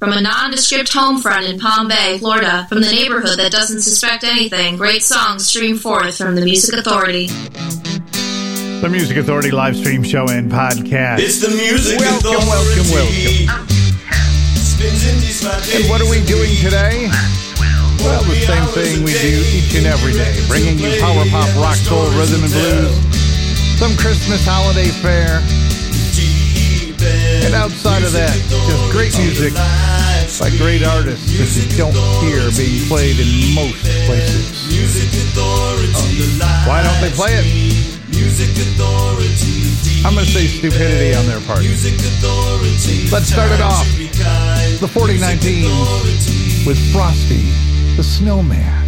From a nondescript home front in Palm Bay, Florida, from the neighborhood that doesn't suspect anything, great songs stream forth from the Music Authority. The Music Authority live stream show and podcast. It's the Music welcome, Authority. welcome, welcome. And what are we doing today? Well, the same thing we do each and every day, bringing you power pop, rock, soul, rhythm, and blues, some Christmas holiday fare, and outside of that, just great music by great artists that you don't hear being played in most places. Why don't they play it? I'm going to say stupidity on their part. Let's start it off. The 4019 with Frosty the Snowman.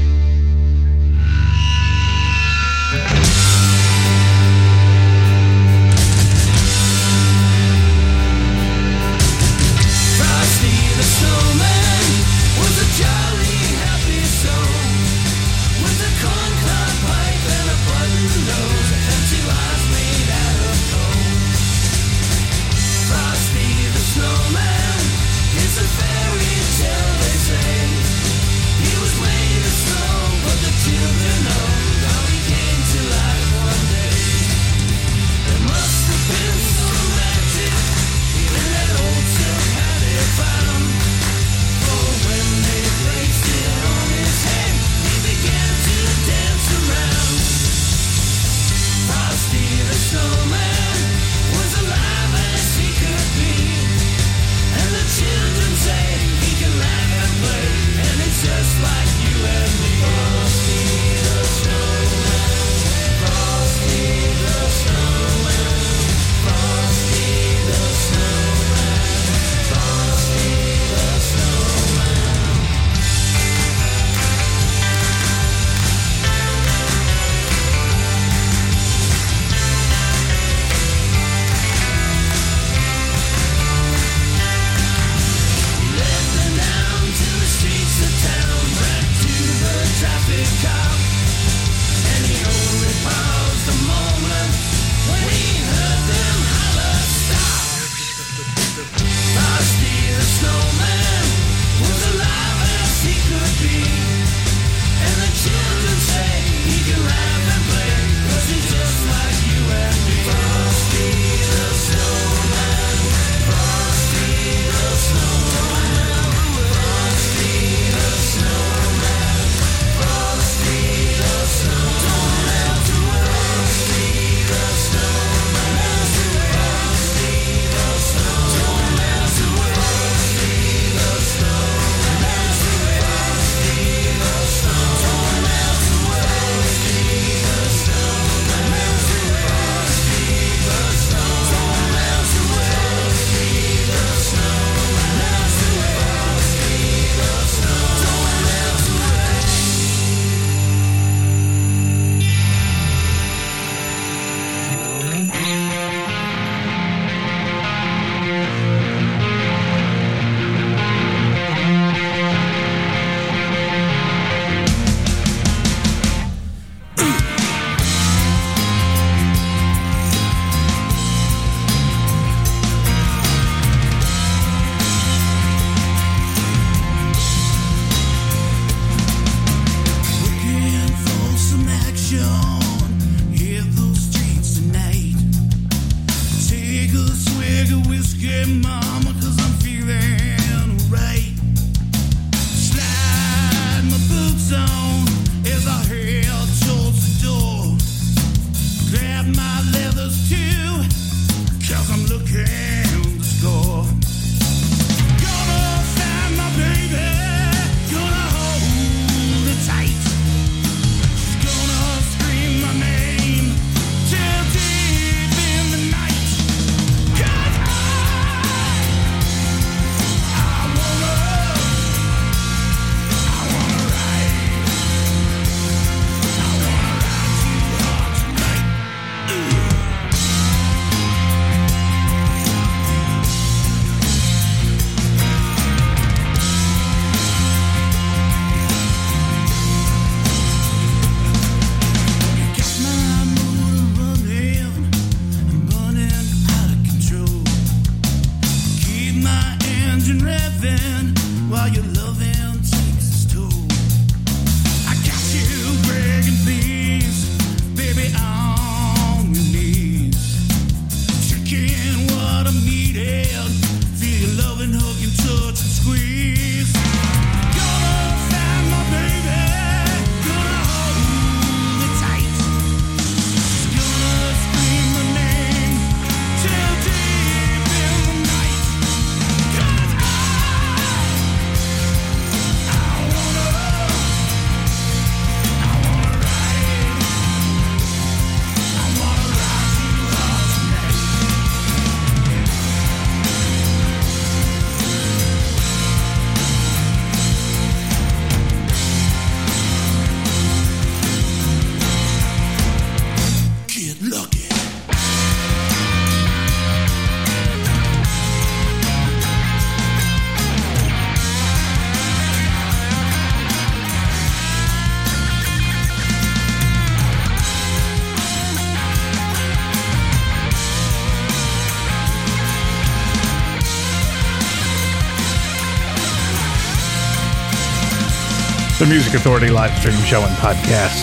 Music Authority live stream show and podcast.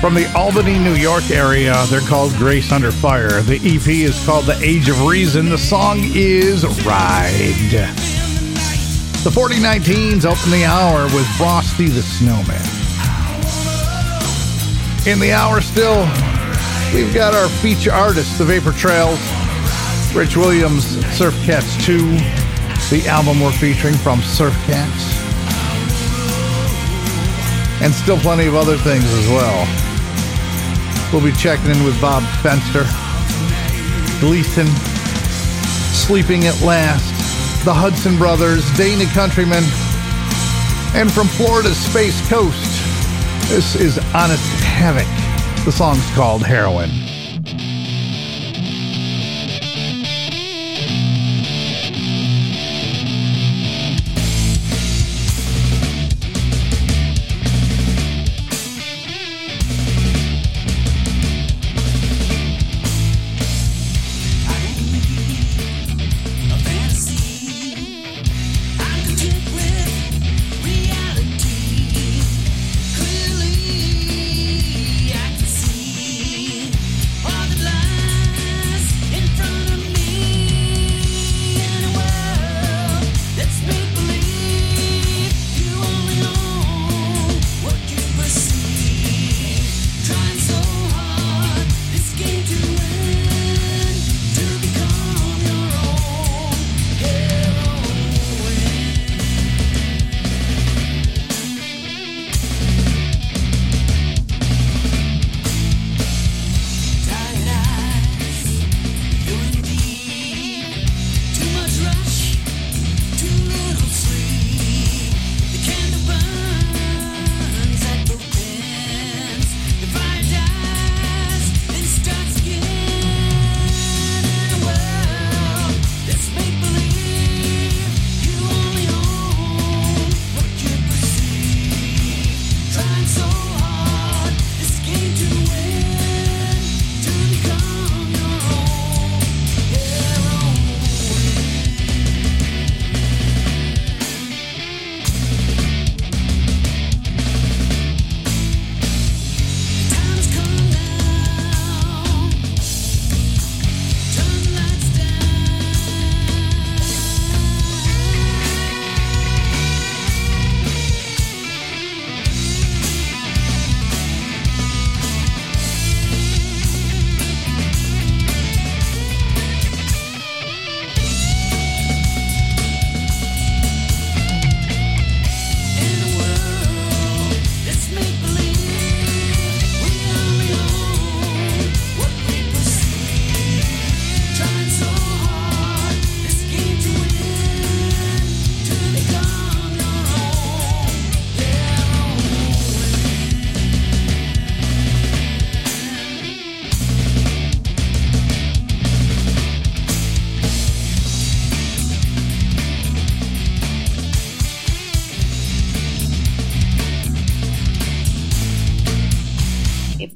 From the Albany, New York area, they're called Grace Under Fire. The EP is called The Age of Reason. The song is Ride. The 4019s open the hour with Frosty the Snowman. In the hour still, we've got our feature artist, The Vapor Trails, Rich Williams, Surf Cats 2, the album we're featuring from Surf Cats and still plenty of other things as well. We'll be checking in with Bob Fenster, Gleason, Sleeping at Last, the Hudson Brothers, Dana Countryman, and from Florida's Space Coast, this is Honest Havoc. The song's called Heroin.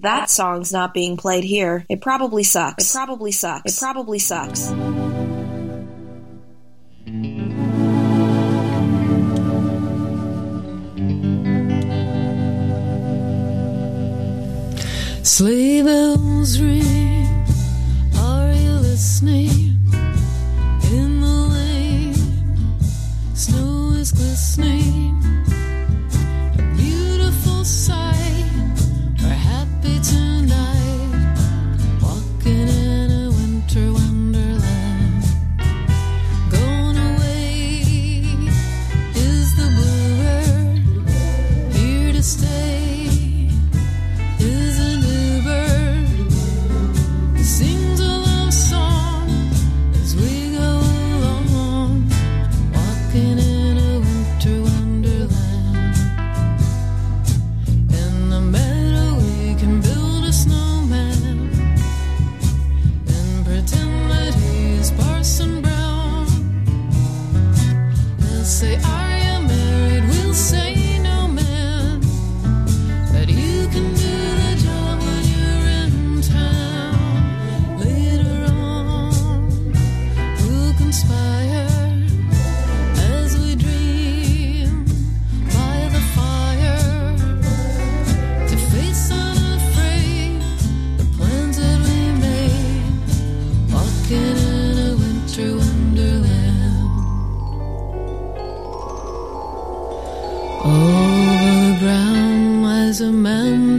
that song's not being played here. It probably sucks. It probably sucks. It probably sucks. Sleigh bells ring. Are you listening? In the lane, snow is glistening.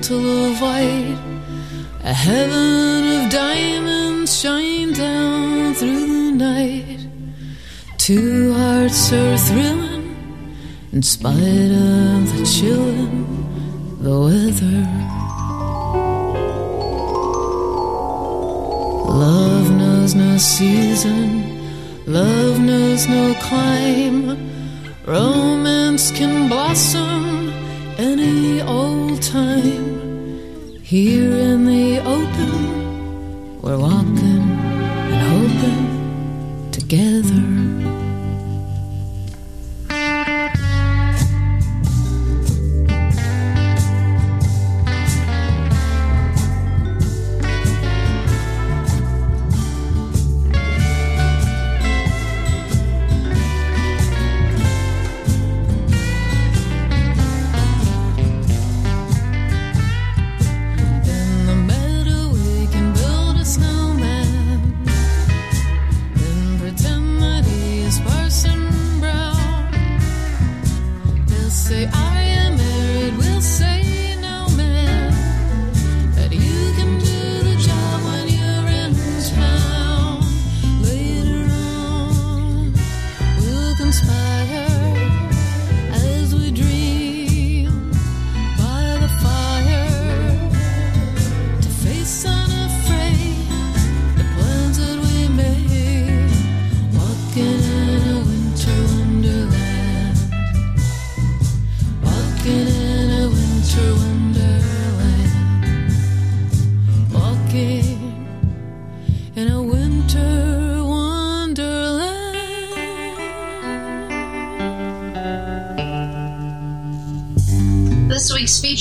mantle of white. A heaven of diamonds shine down through the night. Two hearts are thrilling in spite of the chilling the weather. Love knows no season, love knows no clime. Romance can blossom any old time. Here in the open, we're walking.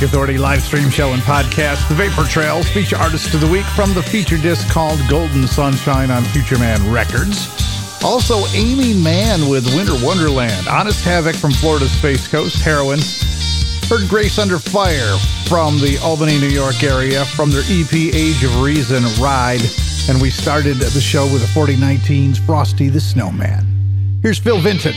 Music Authority live stream show and podcast, The Vapor Trails, feature artist of the week from the feature disc called Golden Sunshine on Future Man Records. Also, Aimee Mann with Winter Wonderland, Honest Havoc from Florida's Space Coast, Heroin. Heard Grace Under Fire from the Albany, New York area from their EP Age of Reason Ride. And we started the show with the 4019's Frosty the Snowman. Here's Phil Vincent.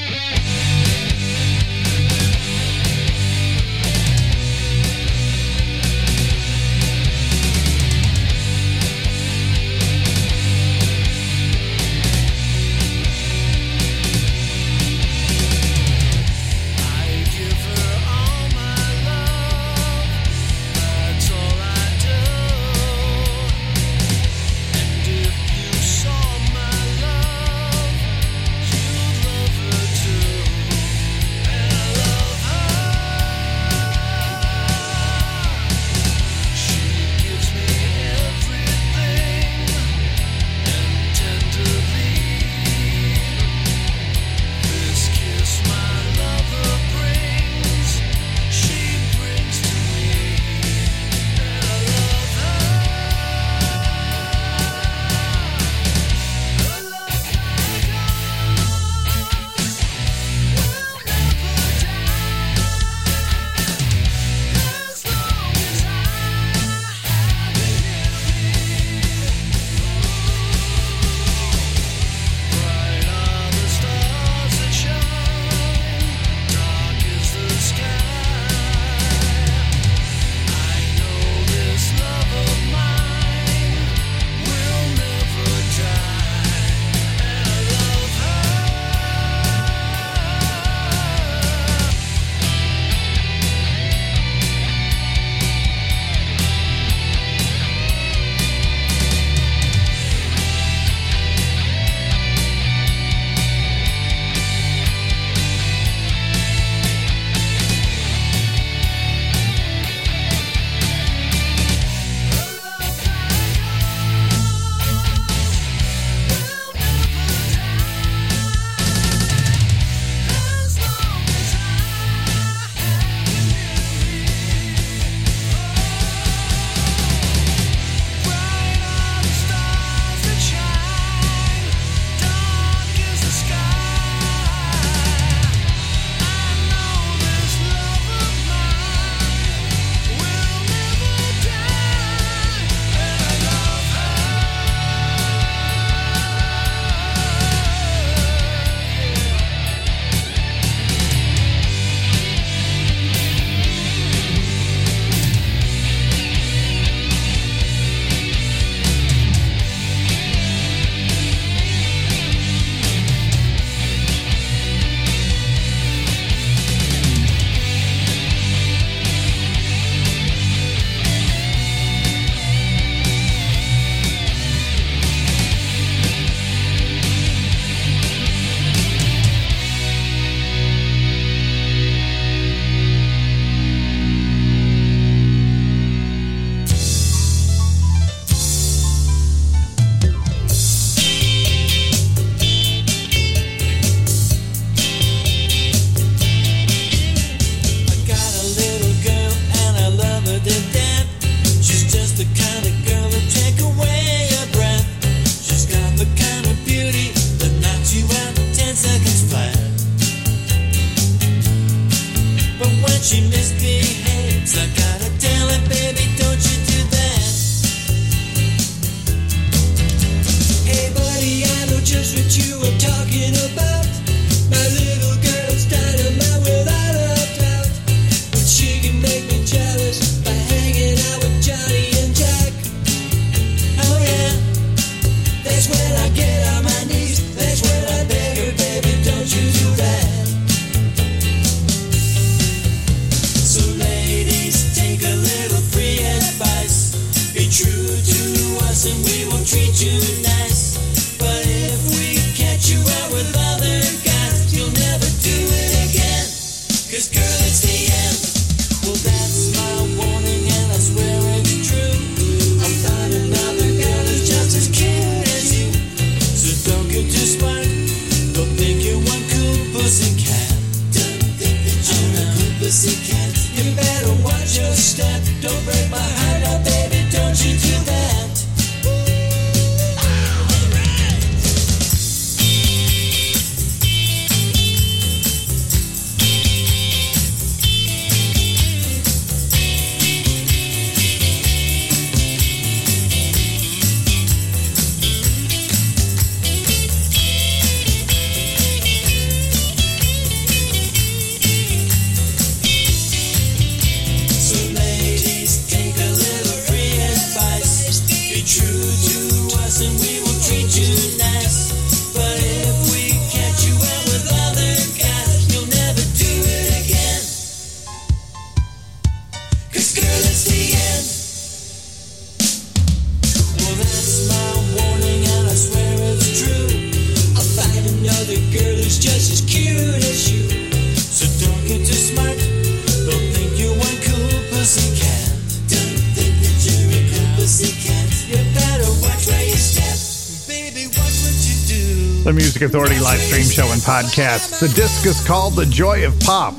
Music Authority live stream show and podcast. The disc is called The Joy of Pop.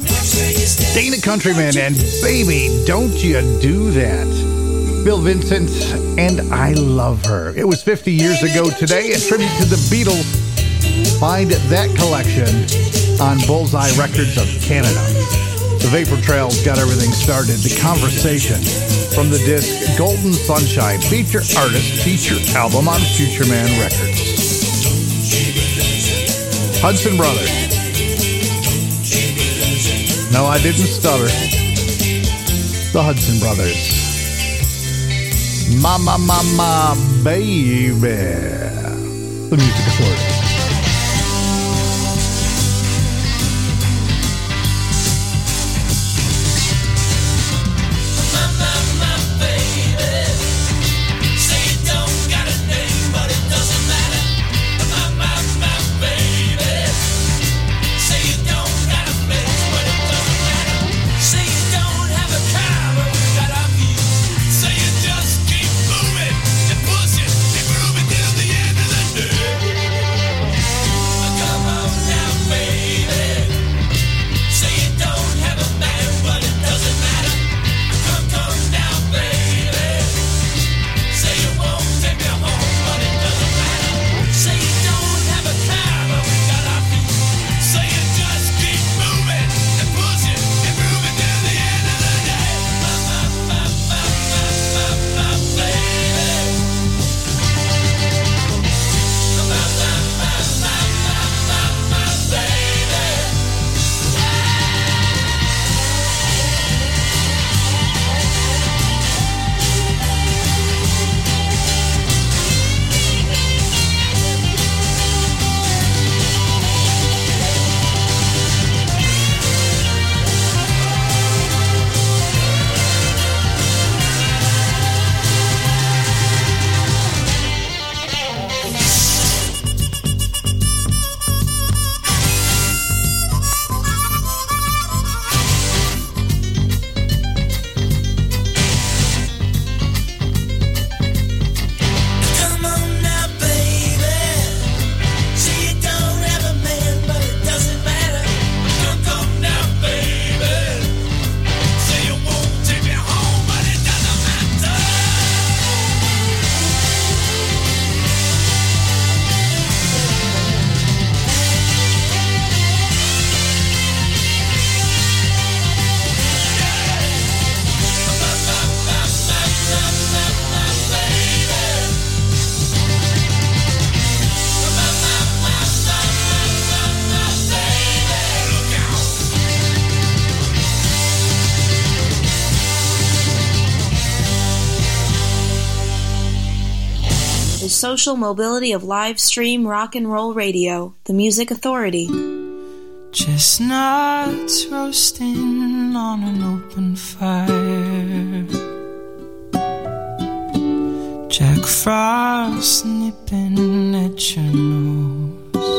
Dana Countryman and Baby, Don't You Do That. Phil Vincent and I Love Her. It was 50 years ago today, a tribute to the Beatles. Find that collection on Bullseye Records of Canada. The Vapor Trails got everything started. The conversation from the disc Golden Sunshine, feature artist, feature album on Future Man Records. Hudson Brothers. No, I didn't stutter. The Hudson Brothers. Mama, mama, baby. The Music. Social mobility of live stream rock and roll radio. The Music Authority. Chestnuts roasting on an open fire. Jack Frost nipping at your nose.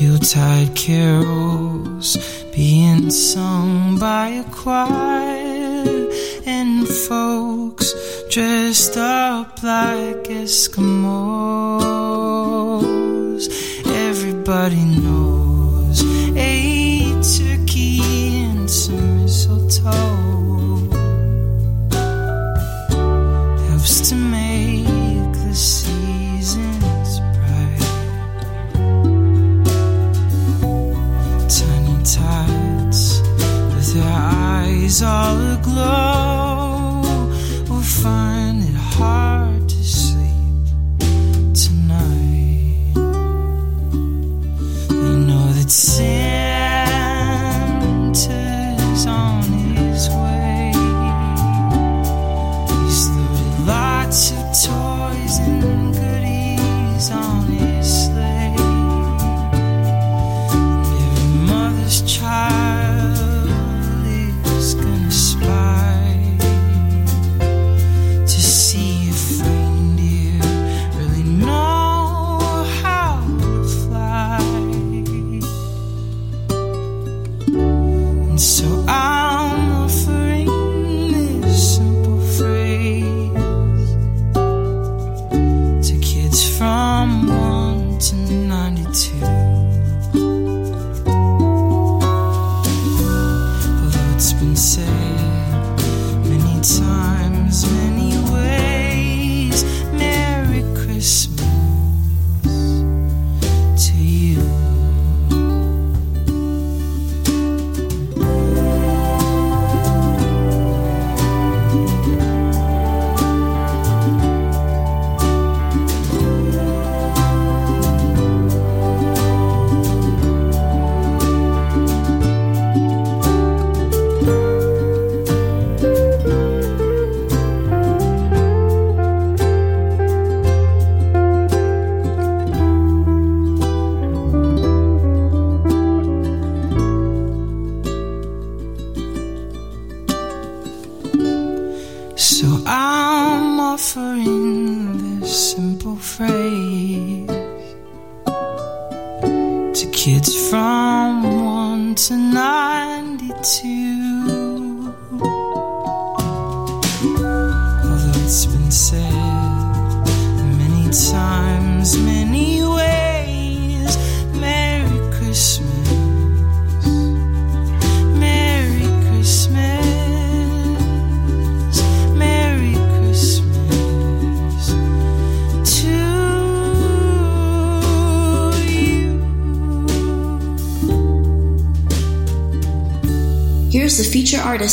Yuletide carols being sung by a choir. And folks dressed up like Eskimos. Everybody knows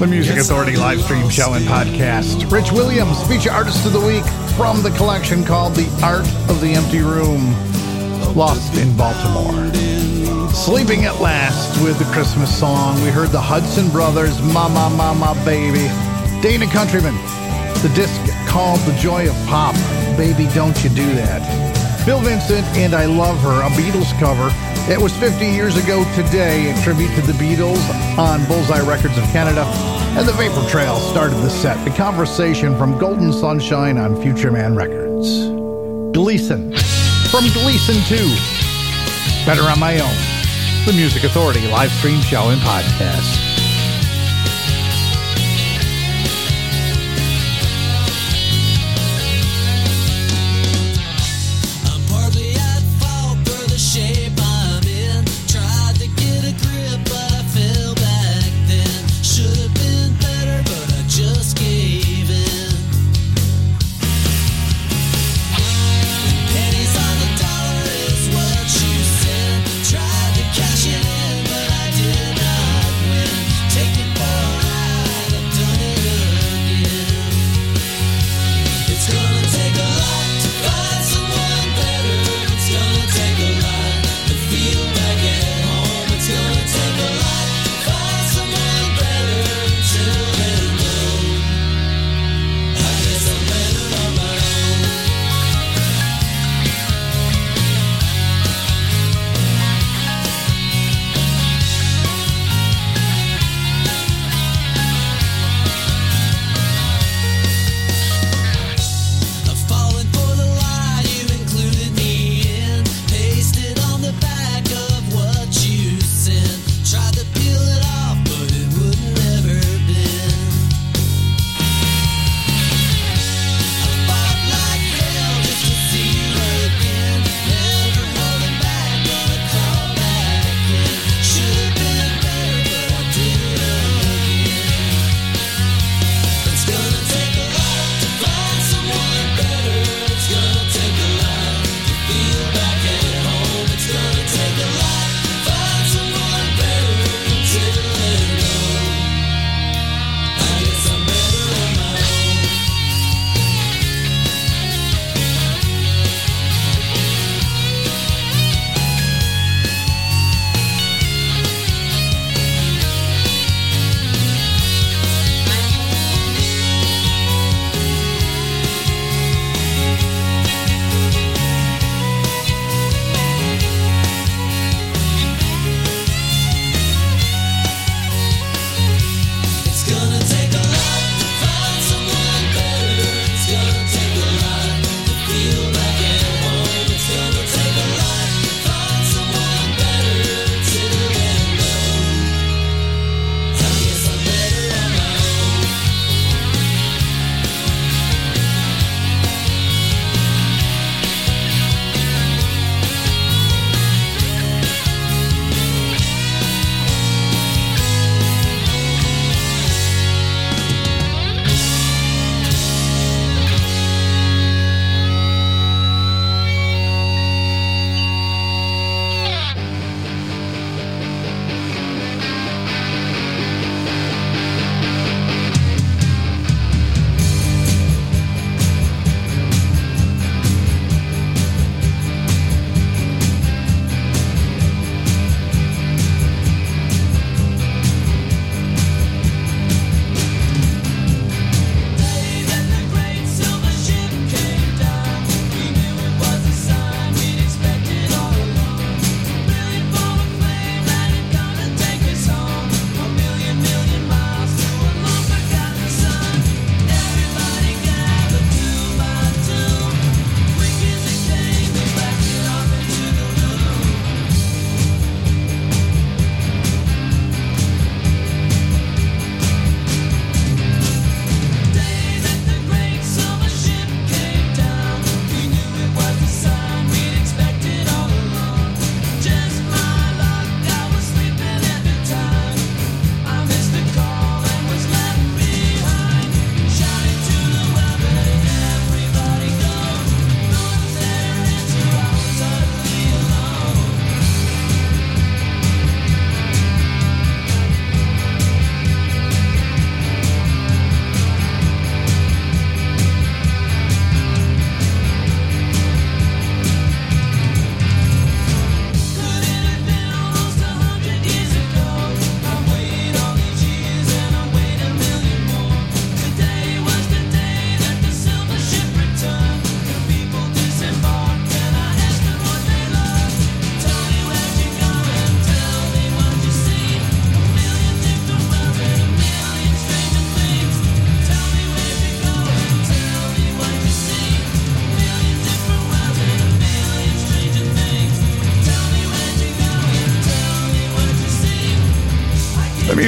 The Music Authority live stream show and podcast. Rich Williams, feature artist of the week from the collection called The Art of the Empty Room. Lost in Baltimore. Sleeping at Last with the Christmas song. We heard the Hudson Brothers, Mama, Mama, Baby. Dana Countryman, the disc called The Joy of Pop. Baby, don't you do that. Phil Vincent and I Love Her, a Beatles cover. It was 50 years ago today, a tribute to the Beatles on Bullseye Records of Canada. And the Vapor Trail started the set. The conversation from Golden Sunshine on Future Man Records. Gleason from Gleason 2. Better on My Own. The Music Authority live stream show and podcast.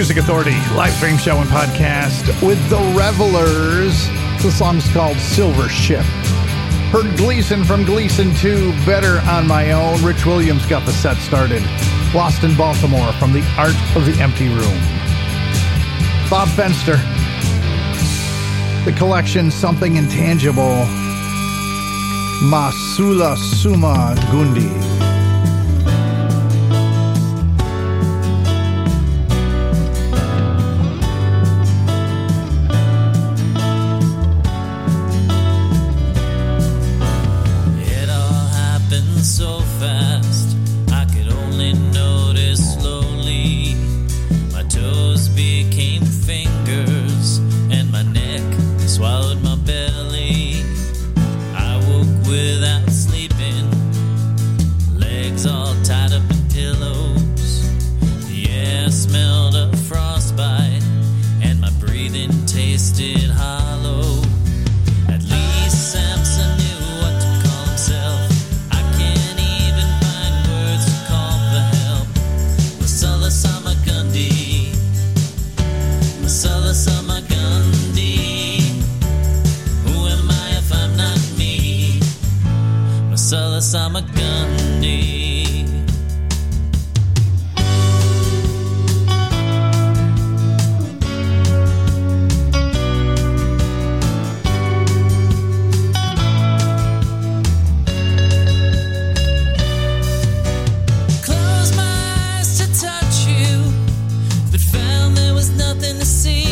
Music Authority live stream show and podcast with the Revelers. The song's called Silver Ship. Heard Gleason from Gleason 2, Better on My Own. Rich Williams got the set started. Lost in Baltimore from The Art of the Empty Room. Bob Fenster. The collection Something Intangible. Masula Suma Gundi. nothing to see.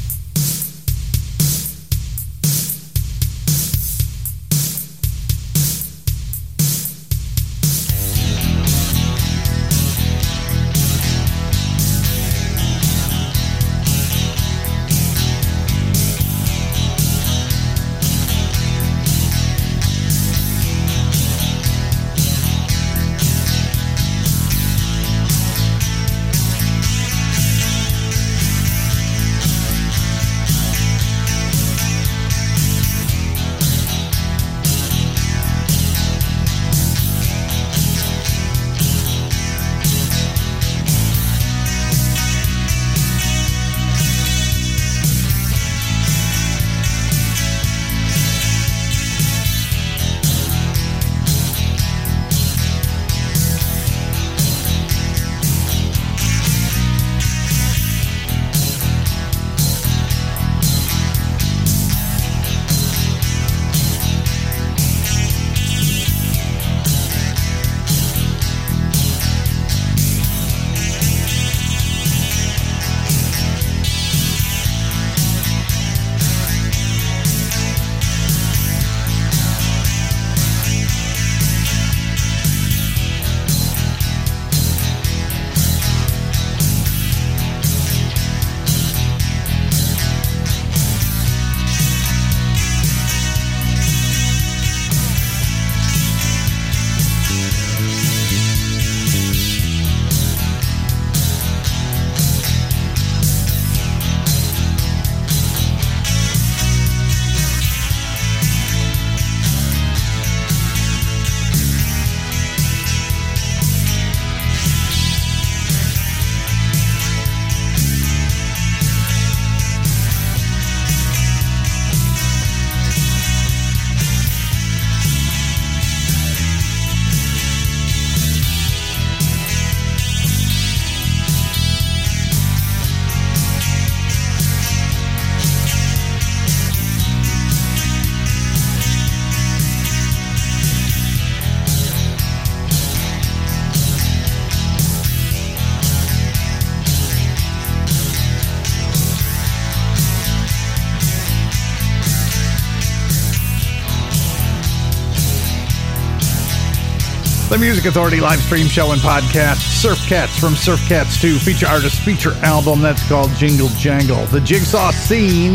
Music Authority live stream show and podcast. Surf Cats from Surf Cats 2 feature artist feature album that's called Jingle Jangle. The Jigsaw Scene.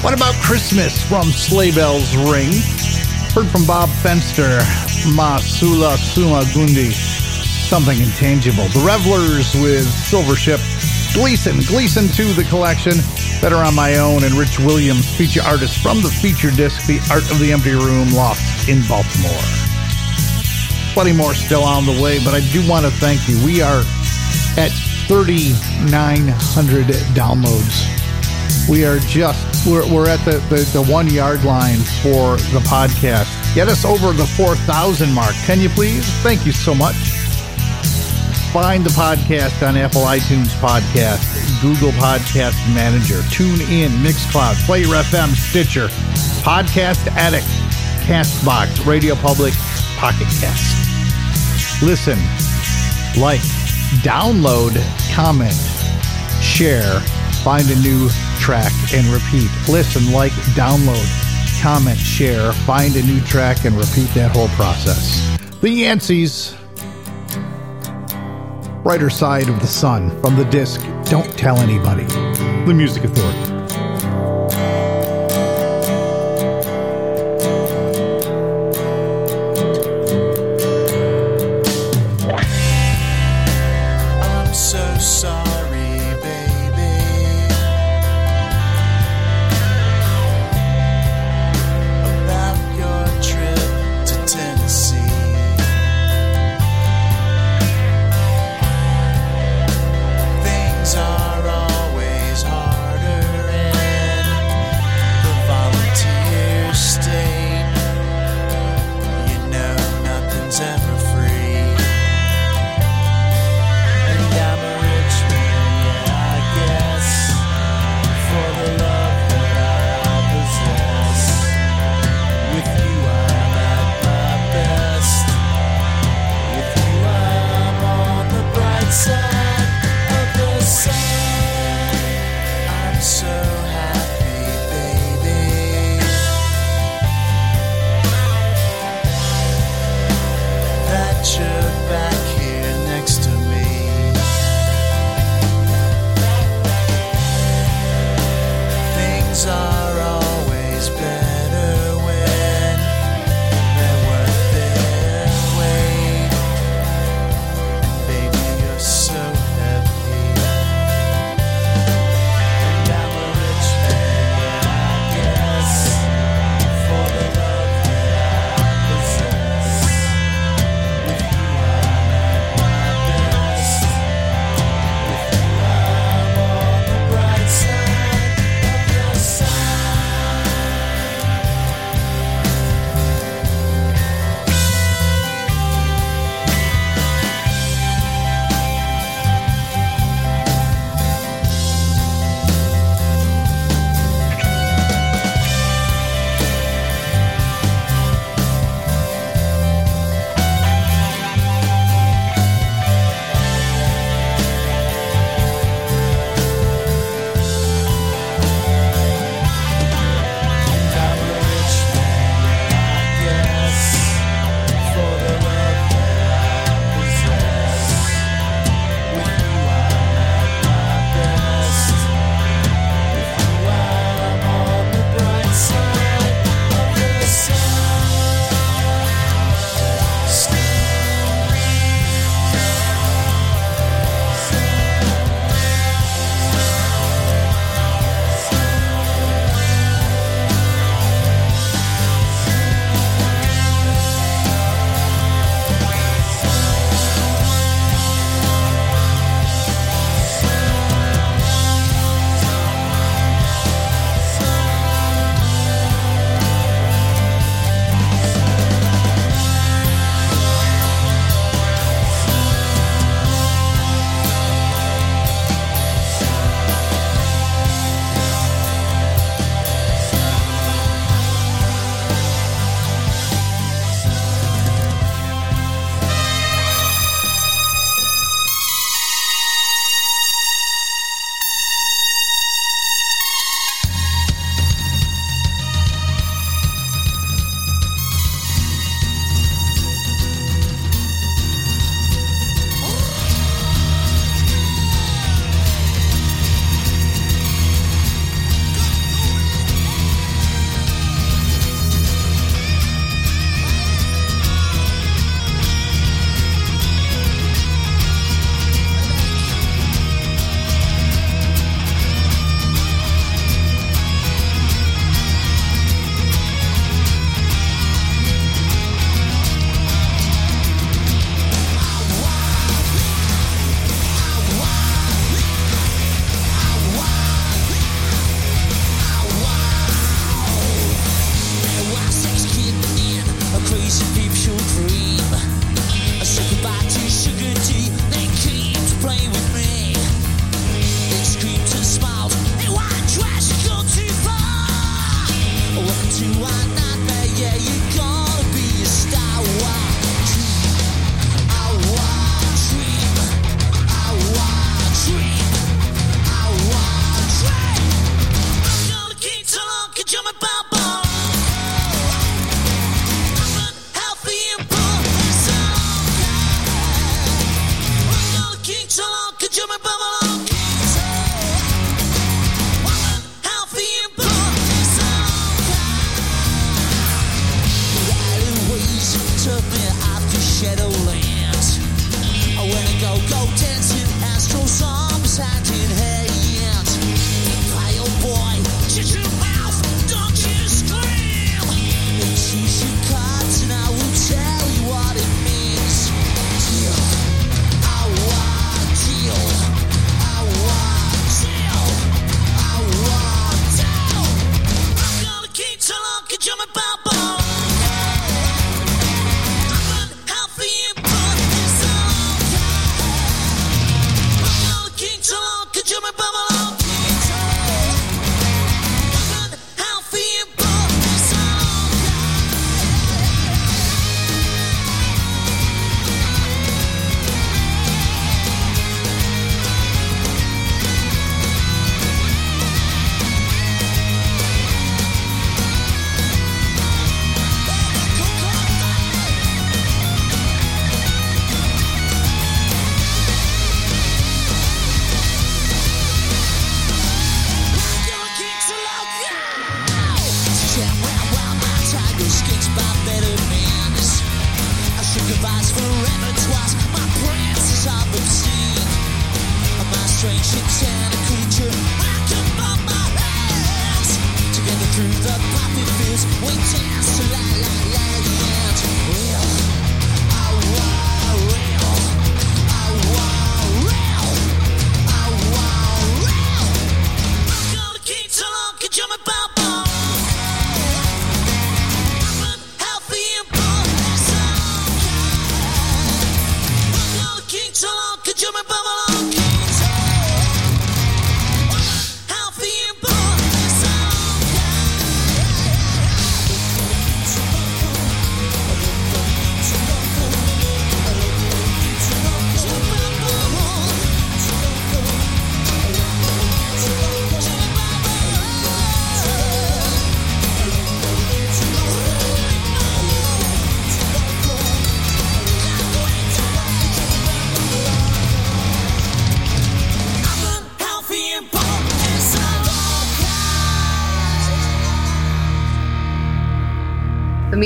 What about Christmas from Sleigh Bells Ring? Heard from Bob Fenster. Masula Suma Gundi. Something intangible. The Revelers with Silver Ship. Gleason. Gleason 2, the collection. Better on My Own and Rich Williams, feature artist from the feature disc The Art of the Empty Room, Lost in Baltimore plenty more still on the way, but I do want to thank you. We are at 3,900 downloads. We are just, we're, we're at the, the, the one yard line for the podcast. Get us over the 4,000 mark, can you please? Thank you so much. Find the podcast on Apple iTunes Podcast, Google Podcast Manager, Tune In, Mixcloud, Player FM, Stitcher, Podcast Addict, Castbox, Radio Public, Pocket Cast. Listen, like, download, comment, share, find a new track, and repeat. Listen, like, download, comment, share, find a new track, and repeat that whole process. The Yanceys, Brighter Side of the Sun, from the disc Don't Tell Anybody. The Music Authority.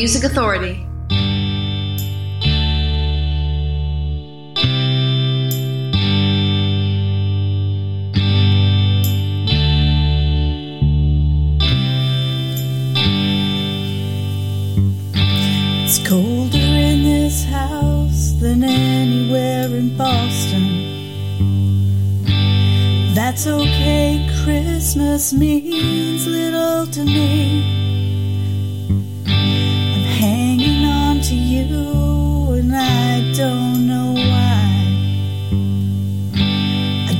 Music Authority.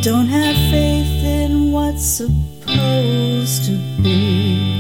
don't have faith in what's supposed to be.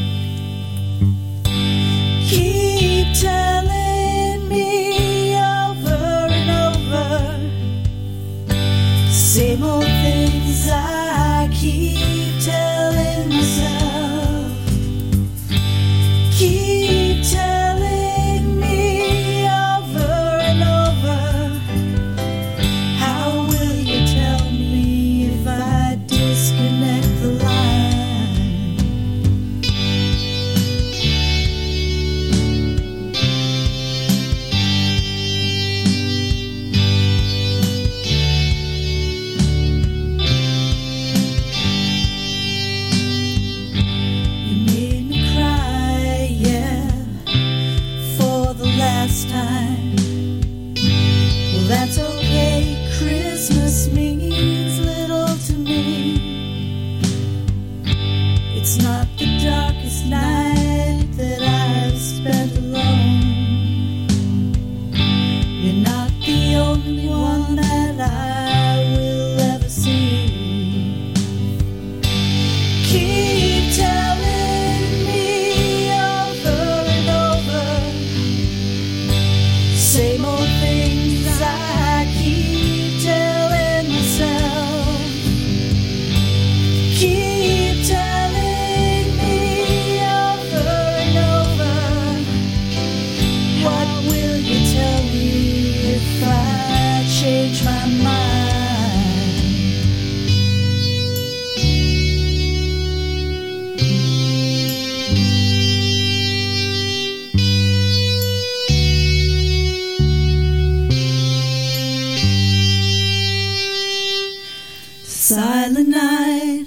and the night,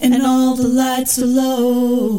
and all the lights are low.